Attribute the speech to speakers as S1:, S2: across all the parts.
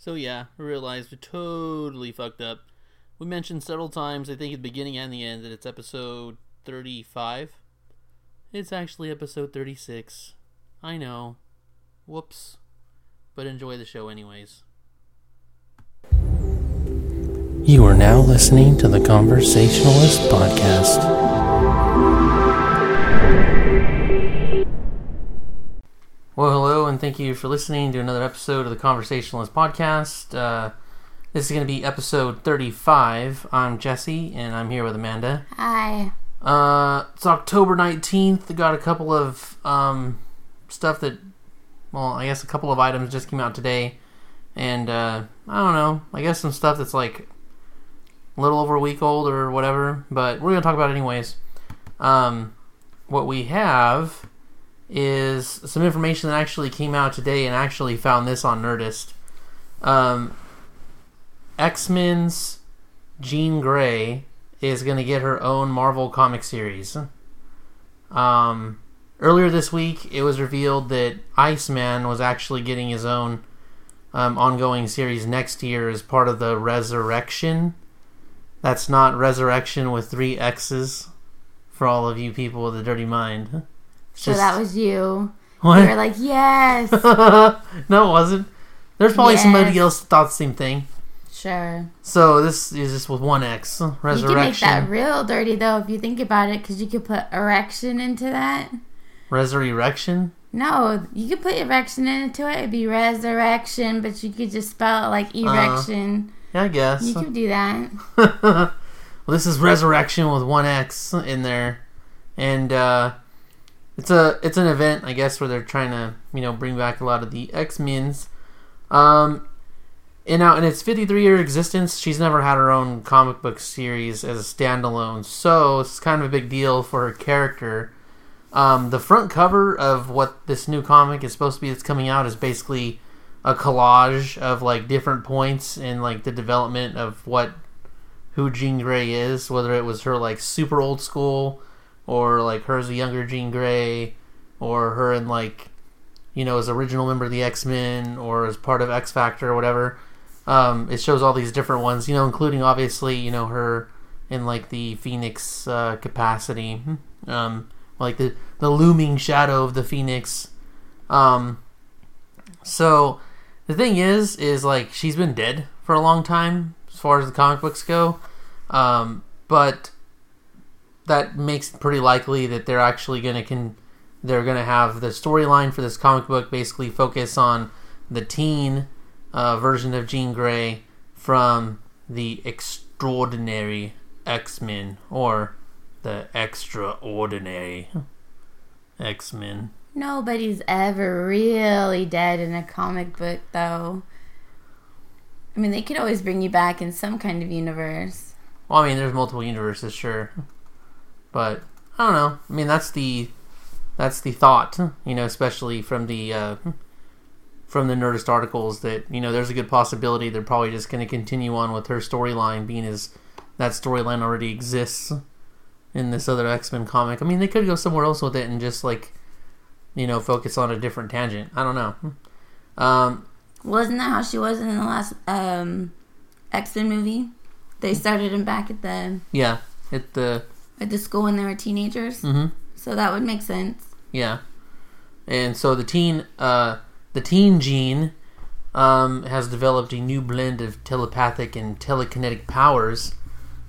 S1: So yeah, I realized we totally fucked up. We mentioned several times, I think at the beginning and the end, that it's episode 35. It's actually episode 36. I know. Whoops. But enjoy the show anyways.
S2: You are now listening to the Conversationalist Podcast.
S1: Well, hello, and thank you for listening to another episode of the Conversationalist Podcast. Uh, this is going to be episode 35. I'm Jesse, and I'm here with Amanda.
S3: Hi.
S1: Uh, it's October 19th. Got a couple of um, stuff that, well, I guess a couple of items just came out today. And uh, I don't know. I guess some stuff that's like a little over a week old or whatever. But we're going to talk about it anyways. Um, what we have is some information that actually came out today and actually found this on Nerdist. Um, X Men's Jean Grey is going to get her own Marvel comic series. Um, earlier this week, it was revealed that Iceman was actually getting his own um, ongoing series next year as part of the Resurrection. That's not Resurrection with three X's for all of you people with a dirty mind.
S3: So
S1: just-
S3: that was you.
S1: What?
S3: You were like, yes.
S1: no, it wasn't. There's probably somebody else that thought the same thing.
S3: sure.
S1: So this is just with one X. Resurrection.
S3: You can make that real dirty though if you think about it, because you could put erection into that.
S1: Resurrection.
S3: No, you could put erection into it. It'd be resurrection, but you could just spell it like erection.
S1: Yeah, I guess.
S3: you could do that.
S1: well, this is Resurrection with one X in there, and uh, it's a it's an event, I guess, where they're trying to you know bring back a lot of the X Men's. Um, and now in its 53 year existence, she's never had her own comic book series as a standalone, so it's kind of a big deal for her character. Um, the front cover of what this new comic is supposed to be that's coming out is basically a collage of like different points in like the development of what who Jean Grey is, whether it was her like super old school or like her as a younger Jean Grey or her in like you know as original member of the X-Men or as part of X Factor or whatever. Um, it shows all these different ones, you know, including obviously, you know, her in like the Phoenix uh, capacity, um, like the the looming shadow of the Phoenix. Um, so the thing is, is like she's been dead for a long time as far as the comic books go, um, but that makes it pretty likely that they're actually going to con- they're going to have the storyline for this comic book basically focus on the teen uh, version of Jean Grey from the extraordinary X Men or the extraordinary X Men.
S3: Nobody's ever really dead in a comic book, though. I mean, they could always bring you back in some kind of universe.
S1: Well, I mean, there's multiple universes, sure, but I don't know. I mean, that's the that's the thought, you know, especially from the uh, from the Nerdist articles that you know there's a good possibility they're probably just going to continue on with her storyline, being as that storyline already exists in this other X Men comic. I mean, they could go somewhere else with it and just like you know focus on a different tangent. I don't know. Um,
S3: Wasn't that how she was in the last um, X Men movie? They started him back at the
S1: yeah, at the
S3: at the school when they were teenagers,
S1: mhm.
S3: so that would make sense.
S1: Yeah, and so the teen, uh, the teen Jean, um, has developed a new blend of telepathic and telekinetic powers,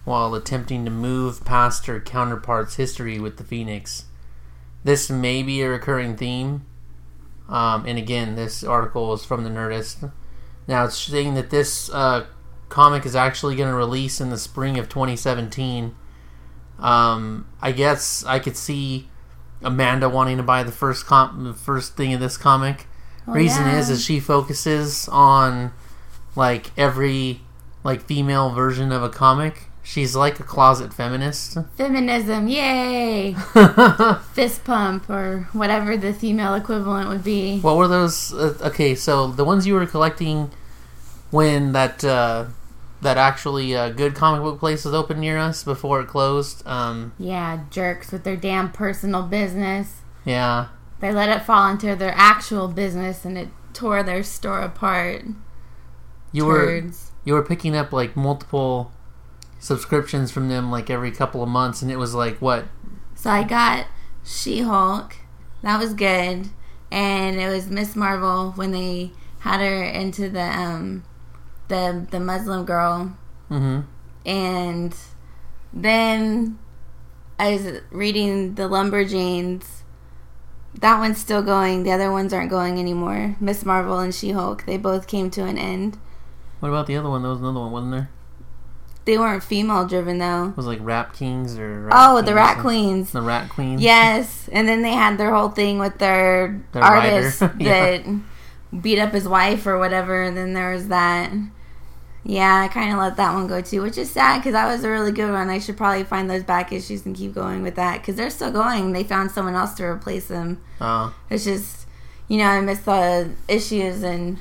S1: while attempting to move past her counterpart's history with the Phoenix. This may be a recurring theme, um, and again, this article is from the Nerdist. Now it's saying that this uh, comic is actually going to release in the spring of 2017. Um, I guess I could see Amanda wanting to buy the first com- the first thing in this comic.
S3: Oh,
S1: Reason
S3: yeah.
S1: is is she focuses on like every like female version of a comic. She's like a closet feminist.
S3: Feminism, yay! Fist pump or whatever the female equivalent would be.
S1: What were those? Uh, okay, so the ones you were collecting when that uh, that actually uh, good comic book place was open near us before it closed. Um,
S3: Yeah, jerks with their damn personal business.
S1: yeah,
S3: They let it fall into their actual business and it tore their store apart.
S1: you were you were picking up like multiple subscriptions from them like every couple of months, and it was like what?
S3: So I got She Hulk. That was good. And it was Miss Marvel when they had her into the um the the Muslim girl.
S1: Mm-hmm.
S3: And then I was reading the Lumberjanes. That one's still going. The other ones aren't going anymore. Miss Marvel and She Hulk. They both came to an end.
S1: What about the other one? There was another one, wasn't there?
S3: They weren't female driven though.
S1: It was like Rap Kings or Rap
S3: Oh, the Rat Queens.
S1: The Rat Queens.
S3: Yes, and then they had their whole thing with their,
S1: Their
S3: artist.
S1: Yeah.
S3: that beat up his wife or whatever. And then there was that. Yeah, I kind of let that one go too, which is sad because that was a really good one. I should probably find those back issues and keep going with that because they're still going. They found someone else to replace them.
S1: Oh,
S3: It's just, you know, I miss the issues and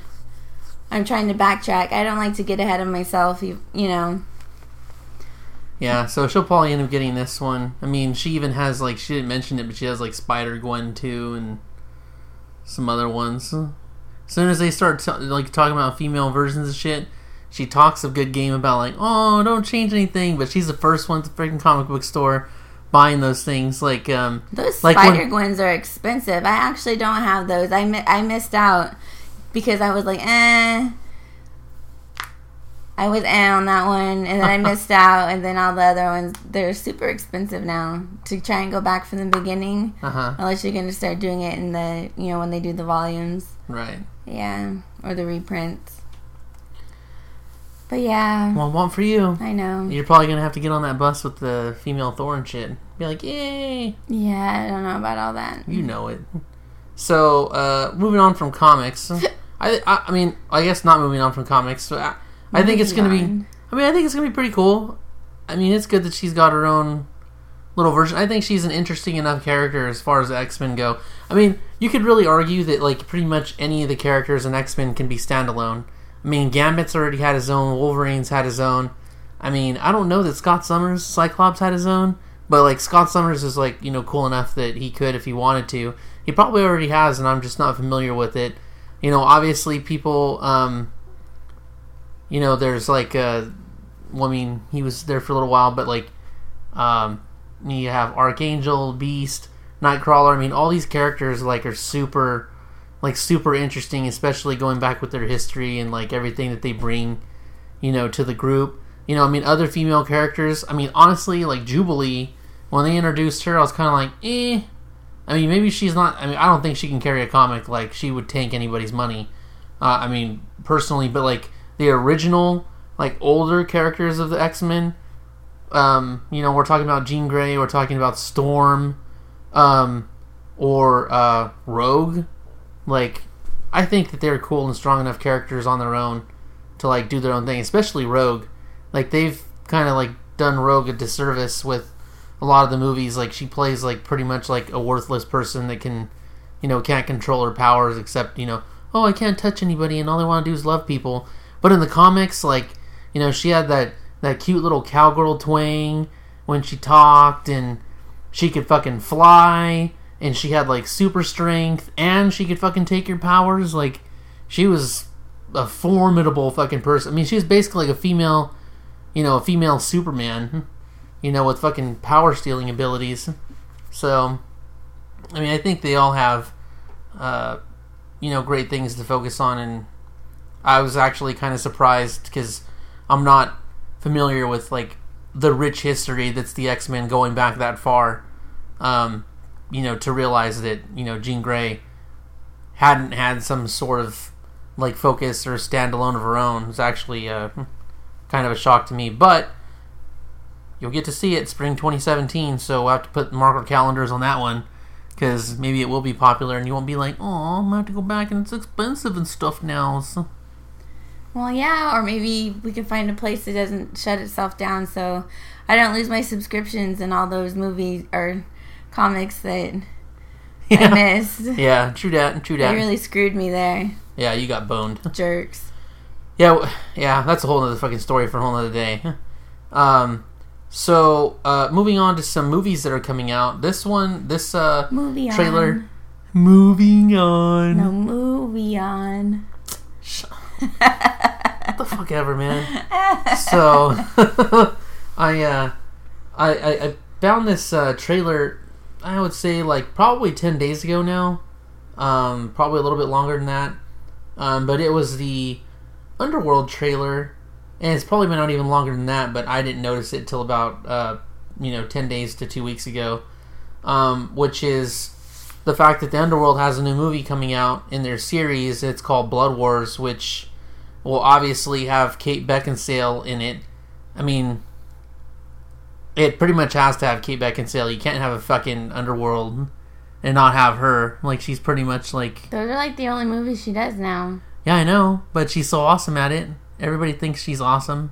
S3: I'm trying to backtrack. I don't like to get ahead of myself, you, you know.
S1: yeah. So she'll probably end up getting this one. I mean, she even has like she didn't mention it, but she has like Spider Gwen too, and some other ones. As soon as they start t- like talking about female versions of shit, she talks a good game about like, oh, don't change anything. But she's the first one at the freaking comic book store buying those things. Like, um,
S3: Those
S1: Like
S3: spider gwens are expensive. I actually don't have those. I, mi- I missed out because I was like, eh. I was eh on that one, and then I missed out, and then all the other ones they're super expensive now to try and go back from the beginning.
S1: uh huh,
S3: Unless you're gonna start doing it in the you know when they do the volumes,
S1: right.
S3: yeah, or the reprints. But yeah,
S1: Well, one for you.
S3: I know.
S1: You're probably gonna have to get on that bus with the female Thor and shit. Be like, yay!
S3: Yeah, I don't know about all that.
S1: You know it. So, uh, moving on from comics, I, I, I mean, I guess not moving on from comics. So I, I think it's gonna be. I mean, I think it's gonna be pretty cool. I mean, it's good that she's got her own little version. I think she's an interesting enough character as far as X Men go. I mean, you could really argue that like pretty much any of the characters in X Men can be standalone. I mean, Gambit's already had his own. Wolverine's had his own. I mean, I don't know that Scott Summers, Cyclops had his own, but like Scott Summers is like you know cool enough that he could if he wanted to. He probably already has, and I'm just not familiar with it. You know, obviously people. Um, you know, there's like, uh, well, I mean, he was there for a little while, but like, um, you have Archangel, Beast, Nightcrawler. I mean, all these characters like are super, like super interesting, especially going back with their history and like everything that they bring, you know, to the group. You know, I mean, other female characters. I mean, honestly, like Jubilee, when they introduced her, I was kind of like, eh. I mean, maybe she's not. I mean, I don't think she can carry a comic like she would tank anybody's money. Uh, I mean, personally, but like the original, like older characters of the X Men. Um, you know, we're talking about Jean Grey. We're talking about Storm, um, or uh, Rogue. Like, I think that they're cool and strong enough characters on their own to like do their own thing. Especially Rogue. Like they've kind of like done Rogue a disservice with a lot of the movies. Like she plays like pretty much like a worthless person that can, you know, can't control her powers except you know, oh I can't touch anybody and all I want to do is love people. But in the comics, like you know, she had that that cute little cowgirl twang when she talked and she could fucking fly and she had like super strength and she could fucking take your powers like she was a formidable fucking person. I mean she was basically like a female you know a female superman you know with fucking power stealing abilities. So i mean i think they all have uh you know great things to focus on and i was actually kind of surprised because i'm not familiar with like the rich history that's the X-Men going back that far. Um, you know to realize that you know Jean Grey hadn't had some sort of like focus or standalone of her own. Was actually uh, kind of a shock to me. But you'll get to see it spring 2017 so we'll have to put marker calendars on that one because maybe it will be popular and you won't be like oh I'm gonna have to go back and it's expensive and stuff now. So
S3: Well, yeah, or maybe we can find a place that doesn't shut itself down so I don't lose my subscriptions and all those movies or comics that I missed.
S1: yeah true dat, true
S3: They
S1: that
S3: really screwed me there,
S1: yeah you got boned
S3: jerks.
S1: Yeah, yeah, that's a whole other fucking story for a whole other day. Um, so uh, moving on to some movies that are coming out. This one, this uh,
S3: Movie on.
S1: trailer. Moving on.
S3: No movie on.
S1: What the fuck ever, man. so I, uh, I, I I found this uh, trailer. I would say like probably ten days ago now. Um, probably a little bit longer than that. Um, but it was the Underworld trailer, and it's probably been out even longer than that. But I didn't notice it till about uh, you know ten days to two weeks ago. Um, which is the fact that the Underworld has a new movie coming out in their series. It's called Blood Wars, which will obviously have Kate Beckinsale in it. I mean, it pretty much has to have Kate Beckinsale. You can't have a fucking Underworld and not have her. Like she's pretty much like
S3: Those are like the only movies she does now.
S1: yeah, I know, but she's so awesome at it. Everybody thinks she's awesome.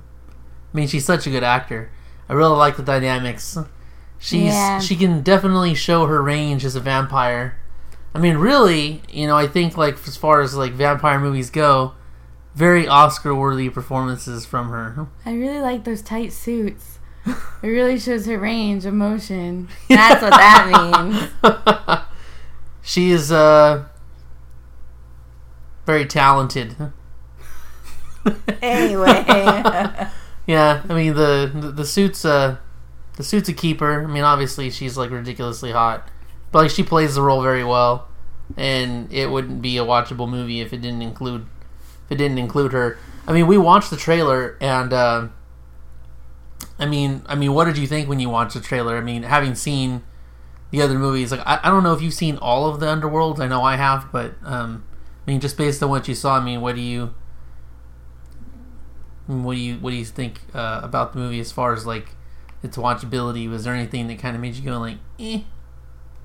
S1: I mean, she's such a good actor. I really like the dynamics. She's
S3: Yeah.
S1: she can definitely show her range as a vampire. I mean, really, you know, I think like as far as like vampire movies go, very Oscar-worthy performances from her.
S3: I really like those tight suits. It really shows her range of motion. That's what that means.
S1: she is uh very talented.
S3: Anyway.
S1: Yeah, I mean the the, the suits uh the suits a keeper. I mean obviously she's like ridiculously hot. But like she plays the role very well and it wouldn't be a watchable movie if it didn't include if it didn't include her. I mean we watched the trailer and uh I mean I mean what did you think when you watched the trailer? I mean having seen the other movies like I, I don't know if you've seen all of the underworlds. I know I have, but um I mean just based on what you saw, I mean what do you what do you what do you think uh, about the movie as far as like its watchability? Was there anything that kind of made you go like, eh,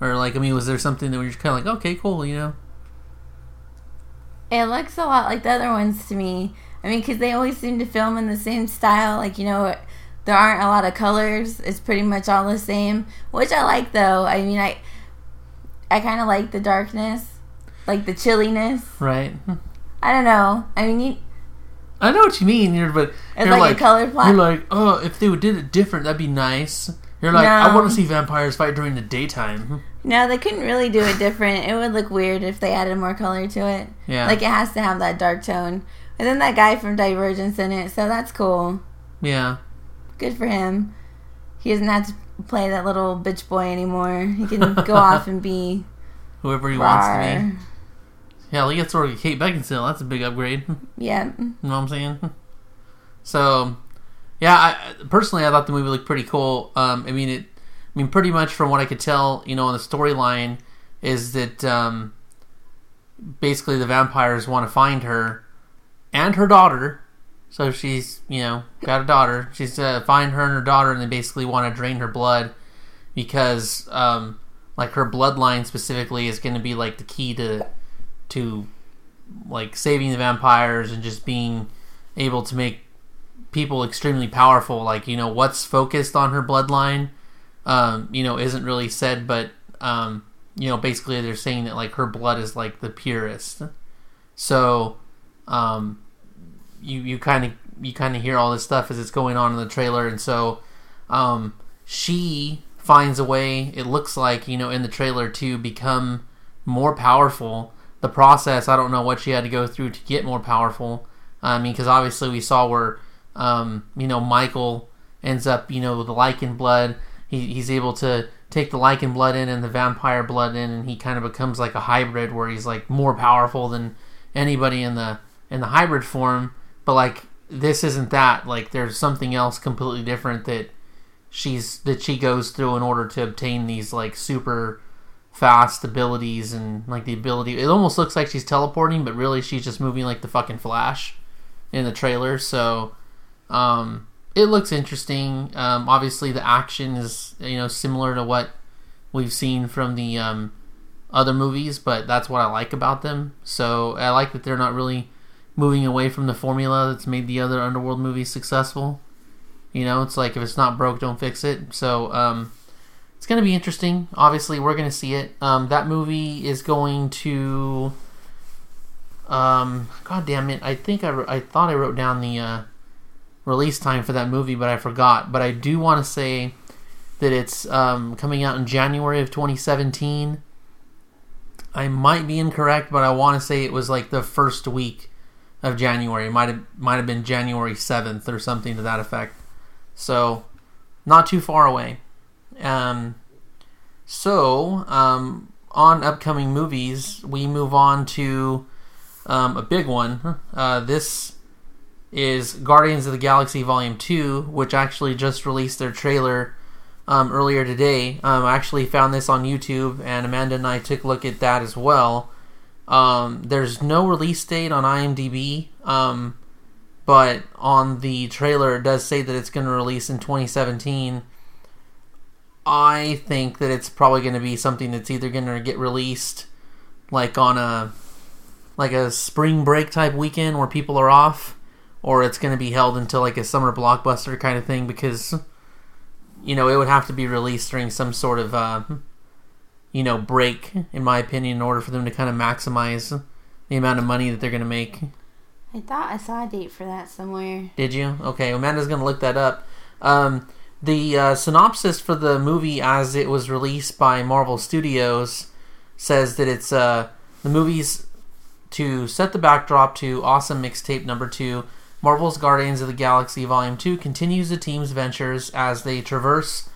S1: or like I mean, was there something that were just kind of like, okay, cool, you know?
S3: it looks a lot like the other ones to me. I mean, because they always seem to film in the same style. Like, you know, there aren't a lot of colors. It's pretty much all the same, which I like though. I mean, I I kind of like the darkness, like the chilliness.
S1: Right?
S3: I don't know. I mean, you,
S1: I know what you mean. You're but
S3: it's
S1: you're
S3: like, a color plot.
S1: You're like, oh, if they did it different, that'd be nice. You're like, I want to see vampires fight during the daytime.
S3: no, they couldn't really do it different. It would look weird if they added more color to it.
S1: Yeah,
S3: Like it has to have that dark tone. And then that guy from Divergent's in it, so that's cool.
S1: yeah.
S3: Good for him. He doesn't have to play that little bitch boy anymore. He can go off and be
S1: Whoever he wants to be. Yeah, he gets sort of Kate Beckinsale. That's a big upgrade.
S3: Yeah.
S1: You know what I'm saying? So, yeah, I, personally, I thought the movie looked pretty cool. Um, I mean, it. I mean, pretty much from what I could tell, you know, in the storyline, is that um, basically the vampires want to find her and her daughter. So she's, you know, got a daughter. She's uh, find her and her daughter, and they basically want to drain her blood because, um, like, her bloodline specifically is going to be like the key to to like saving the vampires and just being able to make people extremely powerful. Like you know what's focused on her bloodline, um, you know, isn't really said, but um, you know, basically they're saying that like her blood is like the purest. So, um, you you kind of you kind of hear all this stuff as it's going on in the trailer, and so um, she finds a way. It looks like you know in the trailer to become more powerful. The process, I don't know what she had to go through to get more powerful. I mean, because obviously we saw where um, you know Michael ends up, you know, with the Lycan blood. He, he's able to take the Lycan blood in and the vampire blood in, and he kind of becomes like a hybrid where he's like more powerful than anybody in the in the hybrid form. But like this isn't that. Like there's something else completely different that she's that she goes through in order to obtain these like super fast abilities and like the ability. It almost looks like she's teleporting, but really she's just moving like the fucking Flash in the trailer. So um, it looks interesting. Um, obviously, the action is you know similar to what we've seen from the um, other movies, but that's what I like about them. So I like that they're not really moving away from the formula that's made the other Underworld movies successful. You know, it's like if it's not broke, don't fix it. So um, it's going to be interesting. Obviously, we're going to see it. Um, that movie is going to. Um, God damn it! I think I, I thought I wrote down the uh, release time for that movie, but I forgot. But I do want to say that it's um, coming out in January of 2017. I might be incorrect, but I want to say it was like the first week of January. It might have might have been January seventh or something to that effect. So not too far away. Um, so um, on upcoming movies, we move on to um, a big one. Uh, this is Guardians of the Galaxy Volume 2, which actually just released their trailer um, earlier today. Um, I actually found this on YouTube, and Amanda and I took a look at that as well. Um, there's no release date on IMDb, um, but on the trailer it does say that it's going to release in 2017. I think that it's probably going to be something that's either going to get released like on a like a spring break type weekend where people are off or it's going to be held until like a summer blockbuster kind of thing because you know it would have to be released during some sort of uh, you know break in my opinion in order for them to kind of maximize the amount of money that they're going to make.
S3: I thought I saw a date for that somewhere.
S1: did you? Okay amanda's going to look that up. Um, the uh, synopsis for the movie as it was released by marvel studios says that it's uh, the movie's to set the backdrop to awesome mixtape number two marvel's guardians of the galaxy volume 2 continues the team's ventures as they traverse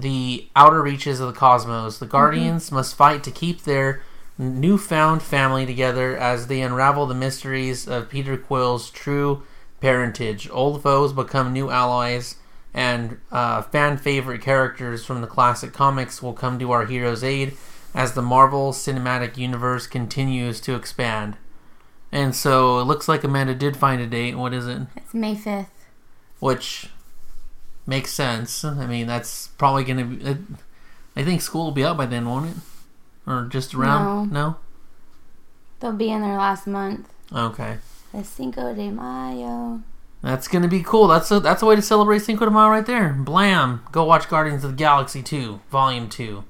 S1: the outer reaches of the cosmos the guardians must fight to keep their newfound family together as they unravel the mysteries of peter quill's true parentage old foes become new allies and uh, fan favorite characters from the classic comics will come to our hero's aid as the Marvel Cinematic Universe continues to expand. And so it looks like Amanda did find a date. What is it?
S3: It's May 5th.
S1: Which makes sense. I mean, that's probably going to be. I think school will be out by then, won't it? Or just around? No?
S3: They'll be in their last month.
S1: Okay.
S3: The Cinco de Mayo.
S1: That's going to be cool. That's a, that's a way to celebrate Cinco de Mayo right there. Blam! Go watch Guardians of the Galaxy 2, Volume 2.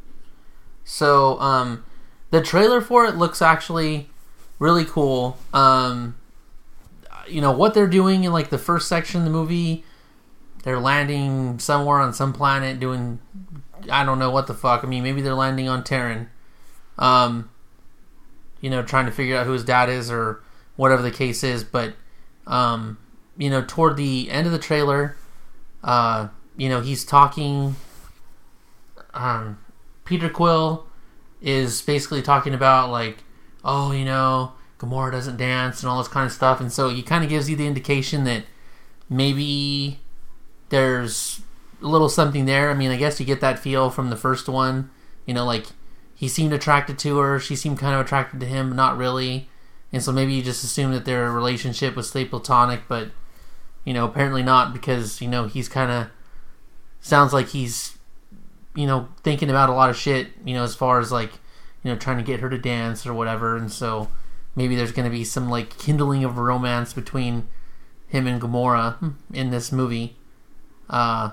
S1: So, um, the trailer for it looks actually really cool. Um, you know, what they're doing in like the first section of the movie, they're landing somewhere on some planet doing, I don't know what the fuck. I mean, maybe they're landing on Terran. Um, you know, trying to figure out who his dad is or whatever the case is. But, um, you know, toward the end of the trailer, uh, you know, he's talking. Um, Peter Quill is basically talking about like, oh, you know, Gamora doesn't dance and all this kind of stuff, and so he kind of gives you the indication that maybe there's a little something there. I mean, I guess you get that feel from the first one. You know, like he seemed attracted to her, she seemed kind of attracted to him, but not really. And so maybe you just assume that their relationship was stay platonic, but you know, apparently not because you know he's kind of sounds like he's you know thinking about a lot of shit. You know, as far as like you know trying to get her to dance or whatever, and so maybe there's going to be some like kindling of romance between him and Gamora in this movie. Uh,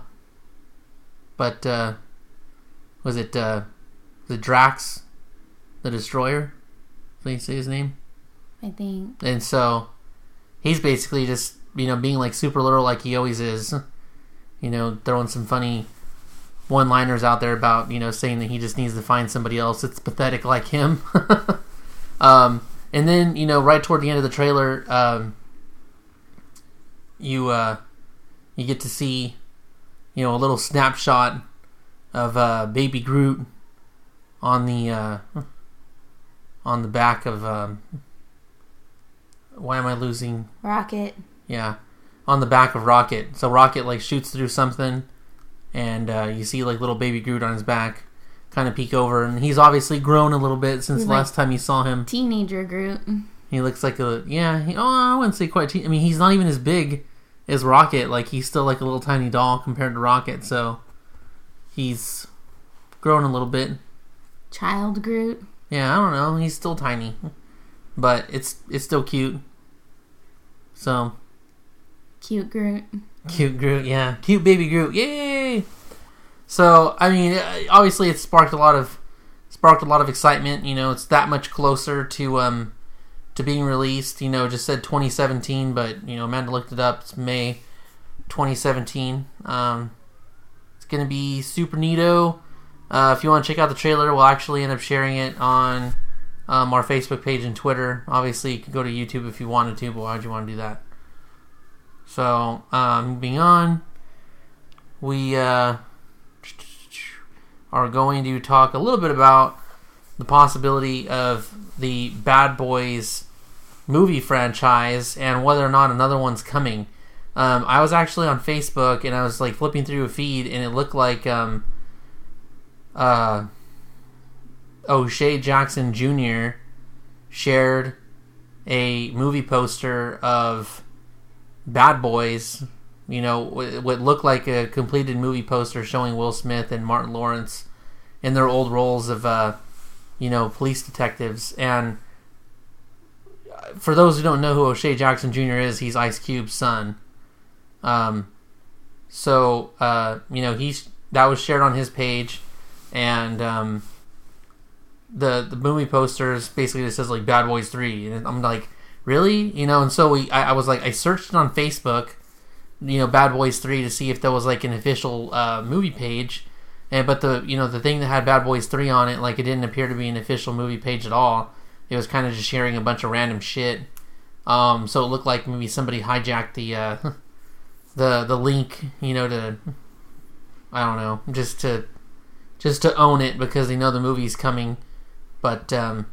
S1: but uh, was it uh, the Drax, the Destroyer? Did you say his name?
S3: I think.
S1: And so he's basically just you know being like super literal like he always is. You know, throwing some funny one-liners out there about you know saying that he just needs to find somebody else that's pathetic like him. um, and then you know right toward the end of the trailer, um, you uh, you get to see you know a little snapshot of uh, Baby Groot on the uh, on the back of. Um, why am I losing?
S3: Rocket.
S1: Yeah, on the back of Rocket. So Rocket like shoots through something, and uh, you see like little baby Groot on his back, kind of peek over, and he's obviously grown a little bit since
S3: He's
S1: the
S3: like-
S1: last time you saw him.
S3: Teenager Groot.
S1: He looks like a yeah. He, oh, I wouldn't say quite. Te- I mean, he's not even as big as Rocket. Like he's still like a little tiny doll compared to Rocket. So he's grown a little bit.
S3: Child Groot.
S1: Yeah, I don't know. He's still tiny, but it's it's still cute. So
S3: Cute Groot.
S1: Cute Groot, yeah. Cute baby Groot, yay! So, I mean, obviously, it sparked a lot of sparked a lot of excitement. You know, it's that much closer to um to being released. You know, just said 2017, but you know, Amanda looked it up. It's May 2017. Um, it's gonna be super neato. Uh, if you want to check out the trailer, we'll actually end up sharing it on um, our Facebook page and Twitter. Obviously, you could go to YouTube if you wanted to, but why would you want to do that? So, um, moving on, we uh, are going to talk a little bit about the possibility of the Bad Boys movie franchise and whether or not another one's coming. Um, I was actually on Facebook and I was like flipping through a feed and it looked like um, uh, O'Shea Jackson Jr. shared a movie poster of Bad Boys. You know, what looked like a completed movie poster showing Will Smith and Martin Lawrence in their old roles of, uh, you know, police detectives. And for those who don't know who O'Shea Jackson Jr. is, he's Ice Cube's son. Um, so uh, you know he's that was shared on his page, and um, the the movie posters basically it says like Bad Boys Three, and I'm like, really, you know? And so we, I, I was like, I searched on Facebook, you know, Bad Boys Three to see if there was like an official uh, movie page, and but the you know the thing that had Bad Boys Three on it, like it didn't appear to be an official movie page at all. It was kind of just sharing a bunch of random shit. Um, so it looked like maybe somebody hijacked the uh, the the link, you know, to I don't know, just to just to own it because they know the movie's coming. But um,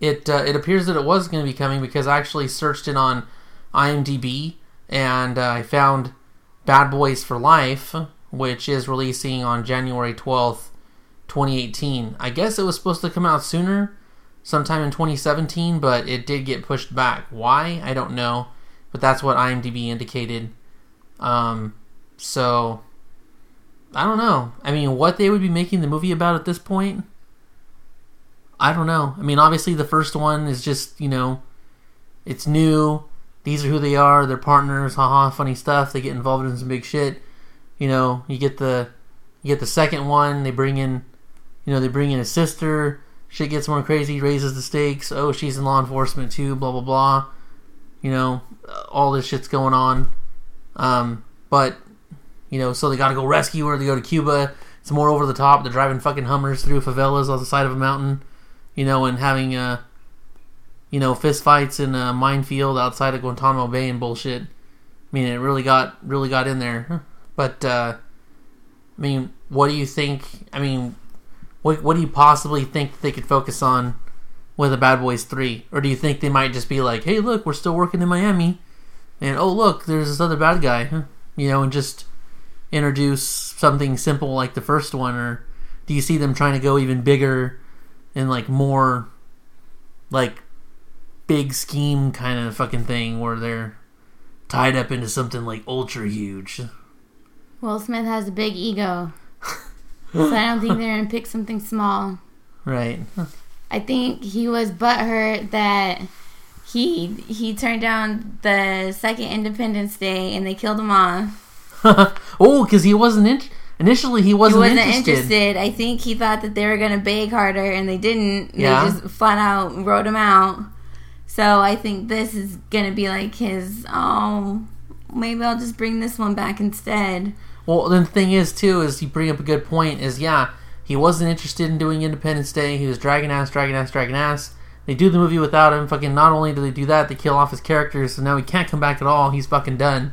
S1: it uh, it appears that it was going to be coming because I actually searched it on IMDb and uh, I found Bad Boys for Life, which is releasing on January twelfth, twenty eighteen. I guess it was supposed to come out sooner, sometime in twenty seventeen, but it did get pushed back. Why? I don't know but that's what IMDb indicated. Um, so I don't know. I mean, what they would be making the movie about at this point? I don't know. I mean, obviously the first one is just you know, it's new. These are who they are. They're partners. Haha, funny stuff. They get involved in some big shit. You know, you get the you get the second one. They bring in, you know, they bring in a sister. Shit gets more crazy. Raises the stakes. Oh, she's in law enforcement too. Blah blah blah you know, all this shit's going on. Um, but you know, so they got to go rescue her. They go to Cuba. It's more over the top. They're driving fucking Hummers through favelas on the side of a mountain, you know, and having uh, you know, fist fights in a minefield outside of Guantanamo Bay and bullshit. I mean, it really got really got in there. But uh, I mean, what do you think? I mean, what what do you possibly think they could focus on with a Bad Boys 3? Or do you think they might just be like, hey, look, we're still working in Miami, and oh, look, there's this other bad guy, you know, and just introduce something simple like the first one? Or do you see them trying to go even bigger and like more like big scheme kind of fucking thing where they're tied up into something like ultra huge?
S3: Will Smith has a big ego. so I don't think they're gonna pick something small.
S1: Right.
S3: I think he was butthurt that he he turned down the second Independence Day and they killed him off.
S1: oh, because he wasn't in- initially he wasn't,
S3: he wasn't
S1: interested.
S3: interested. I think he thought that they were gonna beg harder and they didn't.
S1: Yeah.
S3: They just flat out wrote him out. So I think this is gonna be like his. Oh, maybe I'll just bring this one back instead.
S1: Well, the thing is too is you bring up a good point. Is yeah, he wasn't interested in doing Independence Day. He was dragging ass, dragging ass, dragging ass. They do the movie without him. Fucking not only do they do that, they kill off his characters, so now he can't come back at all. He's fucking done.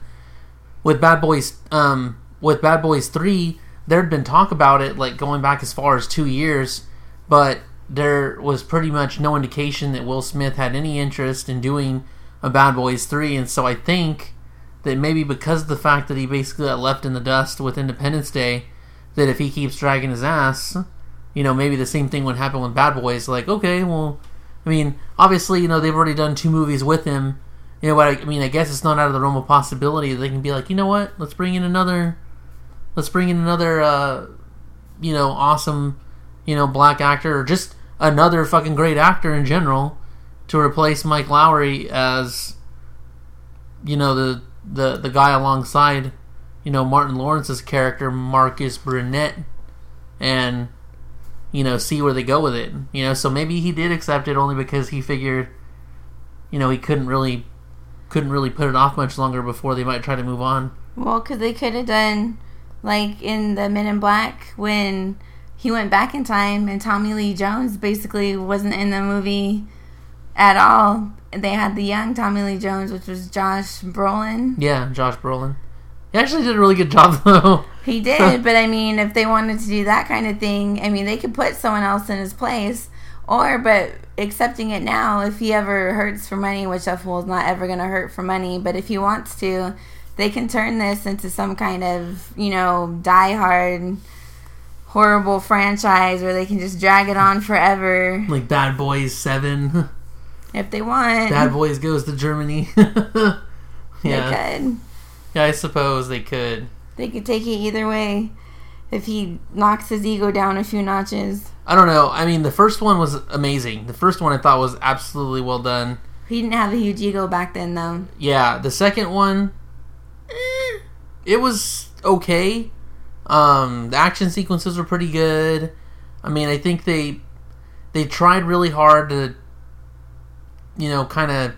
S1: With Bad Boys, um, with Bad Boys Three, there'd been talk about it like going back as far as two years, but there was pretty much no indication that Will Smith had any interest in doing a Bad Boys Three, and so I think that maybe because of the fact that he basically got left in the dust with Independence Day, that if he keeps dragging his ass, you know, maybe the same thing would happen with Bad Boys. Like, okay, well, I mean, obviously, you know, they've already done two movies with him. You know, but I, I mean, I guess it's not out of the realm of possibility. That they can be like, you know what? Let's bring in another. Let's bring in another, uh, you know, awesome, you know, black actor, or just another fucking great actor in general, to replace Mike Lowry as, you know, the the the guy alongside you know Martin Lawrence's character Marcus Burnett and you know see where they go with it you know so maybe he did accept it only because he figured you know he couldn't really couldn't really put it off much longer before they might try to move on
S3: Well, because they could have done like in the Men in Black when he went back in time, and Tommy Lee Jones basically wasn't in the movie at all. They had the young Tommy Lee Jones, which was Josh Brolin.
S1: Yeah, Josh Brolin. He actually did a really good job though.
S3: He did, but I mean, if they wanted to do that kind of thing, I mean, they could put someone else in his place, or but accepting it now, if he ever hurts for money, which that fool's not ever going to hurt for money, but if he wants to, they can turn this into some kind of you know diehard horrible franchise where they can just drag it on forever
S1: like Bad Boys Seven.
S3: if they want.
S1: Bad Boys goes to Germany.
S3: They
S1: yeah,
S3: could.
S1: yeah, I suppose they could.
S3: They could take it either way. If he knocks his ego down a few notches,
S1: I don't know. I mean, the first one was amazing. The first one I thought was absolutely well done.
S3: he didn't have a huge ego back then, though.
S1: Yeah, the second one, eh, it was okay. Um, the action sequences were pretty good. I mean, I think they they tried really hard to, you know, kind of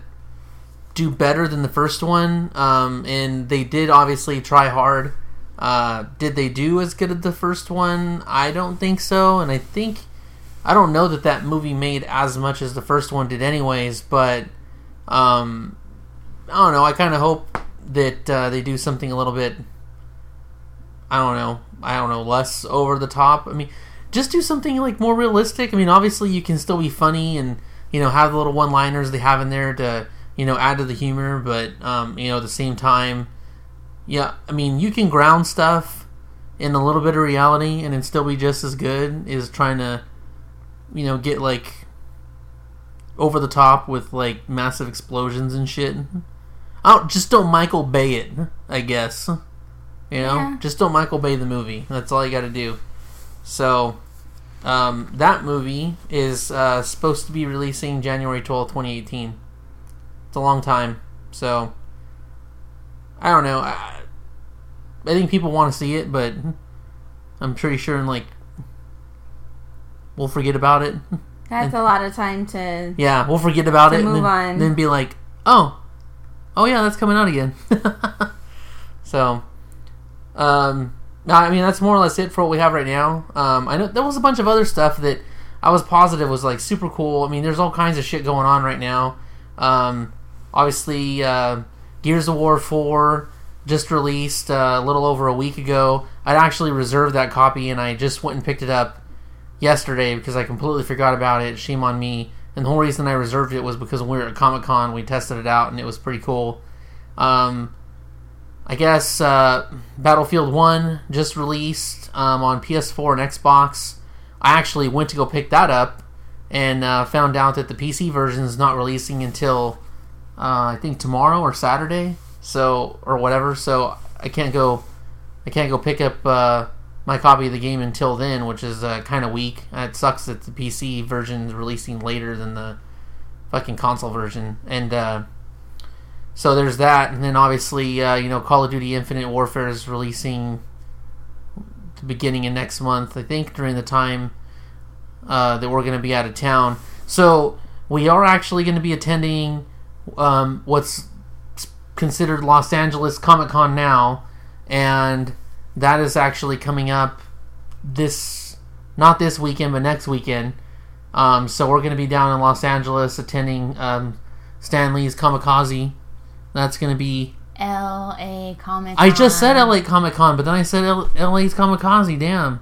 S1: do better than the first one. Um, and they did obviously try hard. Uh, did they do as good as the first one? I don't think so. And I think I don't know that that movie made as much as the first one did, anyways. But um, I don't know. I kind of hope that uh, they do something a little bit. I don't know. I don't know. Less over the top. I mean, just do something like more realistic. I mean, obviously you can still be funny and you know have the little one-liners they have in there to you know add to the humor, but um, you know at the same time, yeah. I mean, you can ground stuff in a little bit of reality and it still be just as good as trying to you know get like over the top with like massive explosions and shit. I don't just don't Michael Bay it, I guess. You know,
S3: Yeah.
S1: just don't Michael Bay the movie. That's all you got to do. So, um, that movie is uh, supposed to be releasing January twelfth, 2018. It's a long time. So, I don't know. I, I think people want to see it, but I'm pretty sure in like we'll forget about it.
S3: That's a lot of time to.
S1: Yeah, we'll forget about it and
S3: move
S1: then,
S3: on.
S1: then be like, oh, oh yeah, that's coming out again. so, um, I mean that's more or less it for what we have right now. Um, I know there was a bunch of other stuff that I was positive was like super cool. I mean, there's all kinds of shit going on right now. Um, obviously, uh, Gears of War four just released uh, a little over a week ago. I'd actually reserved that copy and I just went and picked it up yesterday because I completely forgot about it. Shame on me. And the whole reason I reserved it was because when we were at Comic Con, we tested it out and it was pretty cool. Um, I guess uh, Battlefield 1 just released um, on PS4 and Xbox. I actually went to go pick that up and uh, found out that the PC version is not releasing until uh, I think tomorrow or Saturday, so or whatever. So I can't go, I can't go pick up uh, my copy of the game until then, which is uh, kind of weak. It sucks that the PC version is releasing later than the fucking console version, and uh, so there's that. And then obviously, uh, you know, Call of Duty Infinite Warfare is releasing the beginning of next month. I think during the time uh, that we're going to be out of town. So we are actually going to be attending um, what's considered Los Angeles Comic Con now, and that is actually coming up this not this weekend but next weekend. Um, so we're going to be down in Los Angeles attending um, Stan Lee's Comikaze. That's going to be.
S3: L.A. Comic. Con.
S1: I just said LA Comic Con, but then I said L- LA's Comikaze. Damn.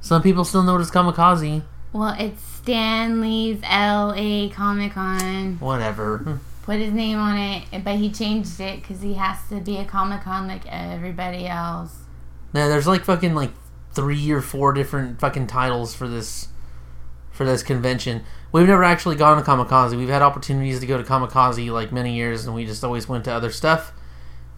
S1: Some people still know it as Comikaze.
S3: Well, it's Stan Lee's L.A. Comic Con.
S1: Whatever.
S3: Put his name on it, but he changed it because he has to be a Comic Con like everybody else.
S1: Yeah, there's like fucking like three or four different fucking titles for this for this convention. We've never actually gone to Comikaze. We've had opportunities to go to Comikaze like many years, and we just always went to other stuff.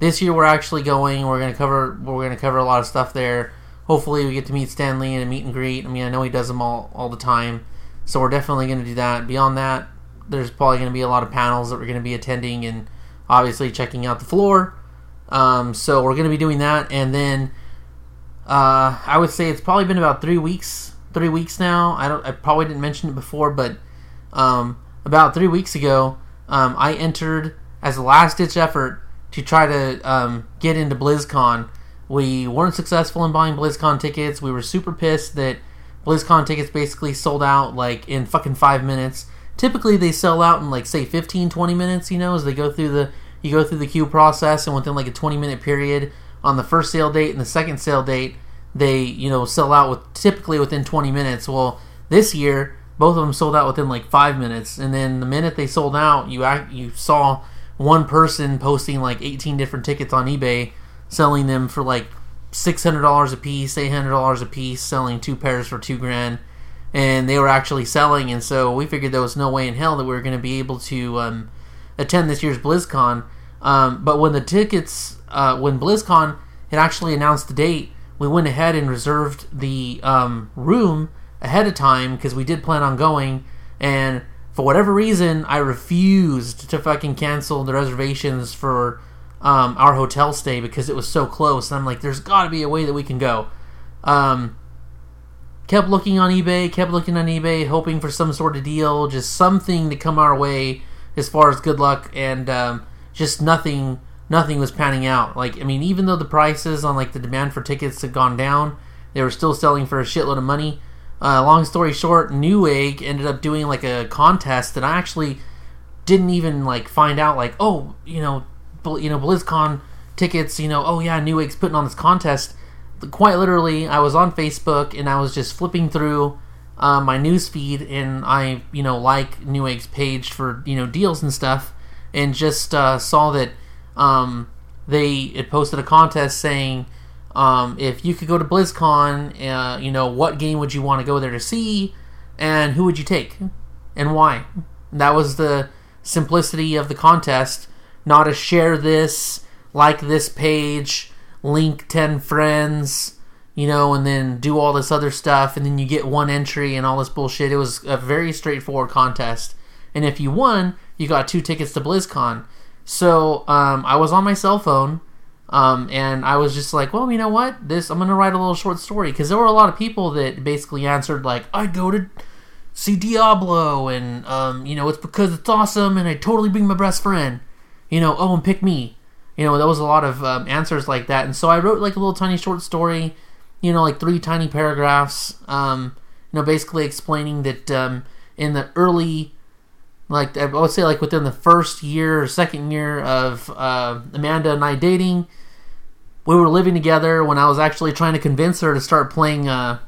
S1: This year we're actually going. We're gonna cover. We're gonna cover a lot of stuff there. Hopefully we get to meet Stan Lee and meet and greet. I mean, I know he does them all all the time, so we're definitely gonna do that. Beyond that, there's probably gonna be a lot of panels that we're gonna be attending and obviously checking out the floor. Um, so we're gonna be doing that, and then uh, I would say it's probably been about three weeks. Three weeks now. I don't. I probably didn't mention it before, but um, about three weeks ago, um, I entered as a last ditch effort to try to um, get into BlizzCon. We weren't successful in buying BlizzCon tickets. We were super pissed that BlizzCon tickets basically sold out like in fucking five minutes. Typically, they sell out in like say 15, 20 minutes. You know, as they go through the you go through the queue process, and within like a twenty minute period on the first sale date and the second sale date, they you know sell out with typically within twenty minutes. Well, this year both of them sold out within like five minutes, and then the minute they sold out, you act, you saw one person posting like eighteen different tickets on eBay, selling them for like six hundred dollars a piece, eight hundred dollars a piece, selling two pairs for two grand, and they were actually selling. And so we figured there was no way in hell that we were going to be able to um, attend this year's BlizzCon. Um, but when the tickets, uh, when BlizzCon had actually announced the date, we went ahead and reserved the um, room ahead of time because we did plan on going. And for whatever reason, I refused to fucking cancel the reservations for um, our hotel stay because it was so close. And I'm like, there's got to be a way that we can go. Um, kept looking on eBay, kept looking on eBay, hoping for some sort of deal, just something to come our way as far as good luck, and um, just nothing. Nothing was panning out. Like, I mean, even though the prices on like the demand for tickets had gone down, they were still selling for a shitload of money. Uh, long story short, Newegg ended up doing like a contest that I actually didn't even like find out. Like, oh, you know, you know, BlizzCon tickets. You know, oh yeah, Newegg's putting on this contest. Quite literally, I was on Facebook and I was just flipping through uh, my news feed, and I, you know, like Newegg's page for you know deals and stuff, and just uh, saw that um, they had posted a contest saying um, if you could go to BlizzCon, uh, you know, what game would you want to go there to see, and who would you take, and why? That was the simplicity of the contest. Not a share this, like this page, link 10 friends, you know, and then do all this other stuff, and then you get one entry and all this bullshit. It was a very straightforward contest. And if you won, you got two tickets to BlizzCon. So um, I was on my cell phone, um, and I was just like, well, you know what? This I'm gonna write a little short story because there were a lot of people that basically answered like, I'd go to see Diablo, and um, you know, it's because it's awesome, and I totally bring my best friend. You know, oh, and pick me. You know, there was a lot of um, answers like that, and so I wrote like a little tiny short story. You know, like three tiny paragraphs. Um, you know, basically explaining that um, in the early like I would say like within the first year or second year of uh, Amanda and I dating, we were living together when I was actually trying to convince her to start playing uh,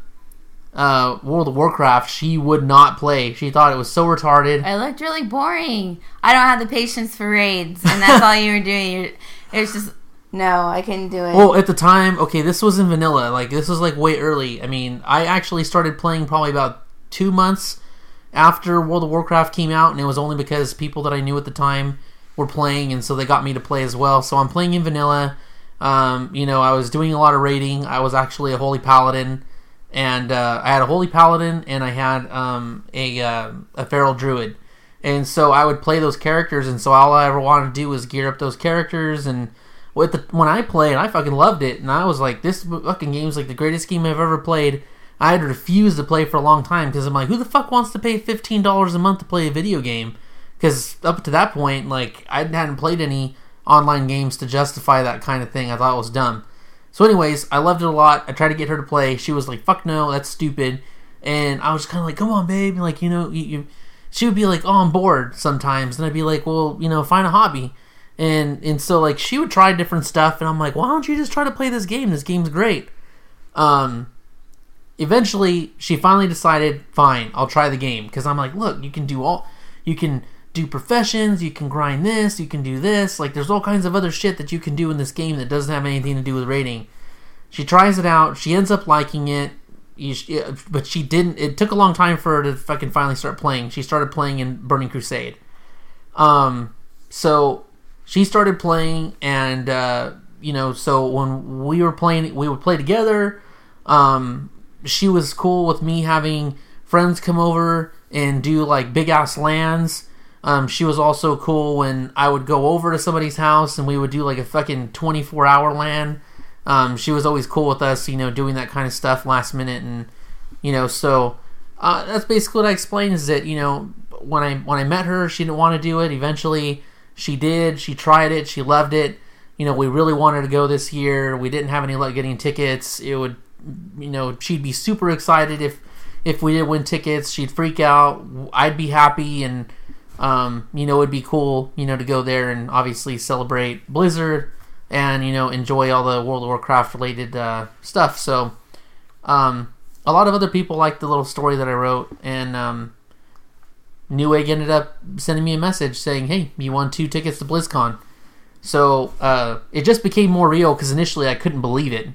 S1: uh, World of Warcraft. She would not play. She thought it was so retarded.
S3: It looked really boring. I don't have the patience for raids, and that's all you were doing. You're, it was just no, I couldn't do it.
S1: Well, at the time, okay, this was in vanilla. Like this was like way early. I mean, I actually started playing probably about two months after World of Warcraft came out, and it was only because people that I knew at the time were playing, and so they got me to play as well. So I'm playing in vanilla. Um, you know, I was doing a lot of raiding. I was actually a holy paladin, and uh, I had a holy paladin, and I had um, a uh, a feral druid, and so I would play those characters, and so all I ever wanted to do was gear up those characters and. With the, when I played, I fucking loved it, and I was like, "This fucking game is like the greatest game I've ever played." I had refused to play for a long time because I'm like, who the fuck wants to pay fifteen dollars a month to play a video game? Because up to that point, like I hadn't played any online games to justify that kind of thing. I thought it was dumb. So, anyways, I loved it a lot. I tried to get her to play. She was like, "Fuck no, that's stupid." And I was kind of like, "Come on, babe." Like, you know, you, you, she would be like, "Oh, I'm bored." Sometimes, and I'd be like, "Well, you know, find a hobby." And and so like she would try different stuff, and I'm like, "Why don't you just try to play this game? This game's great." Um, eventually she finally decided fine i'll try the game. Because i'm like look you can do all you can do professions you can grind this you can do this. Like there's all kinds of other shit that you can do in this game that doesn't have anything to do with raiding she tries it out. She ends up liking it. But she didn't it took a long time for her to fucking finally start playing. She started playing in burning crusade. Um so she started playing and uh you know so when we were playing we would play together. Um she was cool with me having friends come over and do like big ass LANs. Um, she was also cool when I would go over to somebody's house and we would do like a fucking 24 hour LAN. Um, she was always cool with us, you know, doing that kind of stuff last minute and, you know, so uh, that's basically what I explained is that, you know, when I when I met her, she didn't want to do it. Eventually, she did. She tried it. She loved it. You know, we really wanted to go this year. We didn't have any luck getting tickets. It would you know she'd be super excited if if we did win tickets, she'd freak out. I'd be happy, and um, you know, it'd be cool, you know, to go there and obviously celebrate Blizzard and you know enjoy all the World of Warcraft related uh, stuff. So, um, a lot of other people liked the little story that I wrote, and um, Newegg ended up sending me a message saying, "Hey, you won two tickets to BlizzCon." So uh, it just became more real because initially I couldn't believe it,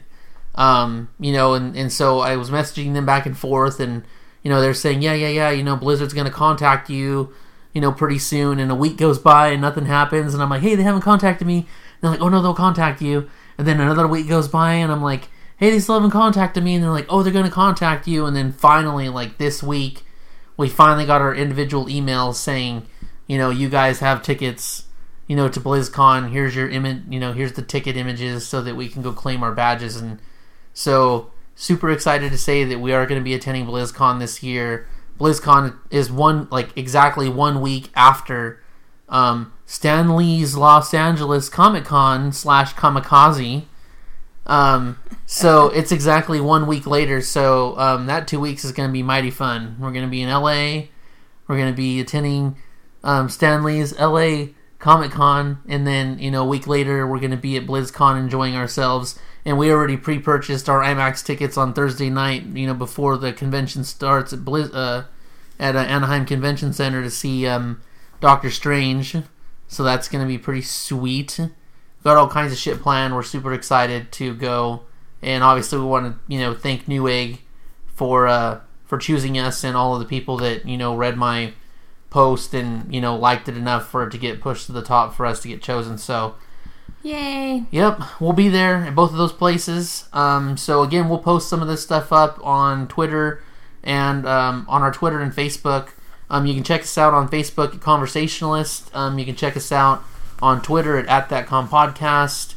S1: um, you know, and, and so I was messaging them back and forth, and you know they're saying, "Yeah, yeah, yeah," you know, Blizzard's going to contact you, you know, pretty soon, and a week goes by and nothing happens, and I'm like, "Hey, they haven't contacted me." And they're like, "Oh no, they'll contact you," and then another week goes by, and I'm like, "Hey, they still haven't contacted me," and they're like, "Oh, they're going to contact you," and then finally, like this week we finally got our individual emails saying, you know, you guys have tickets, you know, to BlizzCon. Here's your image, you know, here's the ticket images so that we can go claim our badges. And so, super excited to say that we are going to be attending BlizzCon this year. BlizzCon is one, like, exactly one week after um, Stan Lee's Los Angeles Comic Con slash Comikaze. Um, so it's exactly one week later. So um, that two weeks is going to be mighty fun. We're going to be in LA. We're going to be attending um, Stan Lee's LA Comic Con, and then you know a week later we're going to be at BlizzCon enjoying ourselves. And we already pre-purchased our IMAX tickets on Thursday night. You know before the convention starts at Blizz uh, at uh, Anaheim Convention Center to see um, Doctor Strange. So that's going to be pretty sweet got all kinds of shit planned. We're super excited to go, and obviously we want to you know thank Newegg for uh, for choosing us and all of the people that you know read my post and you know liked it enough for it to get pushed to the top for us to get chosen. So.
S3: Yay!
S1: Yep, we'll be there at both of those places. Um, so again, we'll post some of this stuff up on Twitter and um, on our Twitter and Facebook. Um, you can check us out on Facebook at Conversationalist. Um, you can check us out on Twitter at, at thatcom podcast.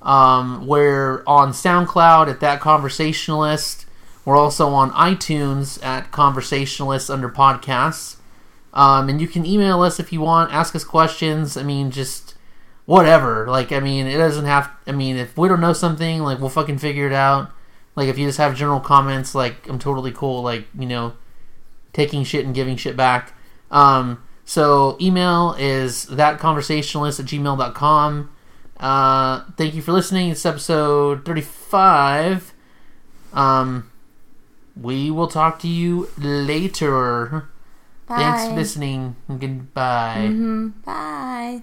S1: Um, we're on SoundCloud at that conversationalist. We're also on iTunes at conversationalist under podcasts. Um, and you can email us if you want, ask us questions. I mean, just whatever. Like, I mean, it doesn't have. I mean, if we don't know something, like we'll fucking figure it out. Like, if you just have general comments, like I'm totally cool. Like, you know, taking shit and giving shit back. Um, so email is thatconversationalist at gmail.com. Uh, thank you for listening. It's episode 35. Um, we will talk to you later.
S3: Bye.
S1: Thanks for listening. Goodbye.
S3: Mhm. Bye.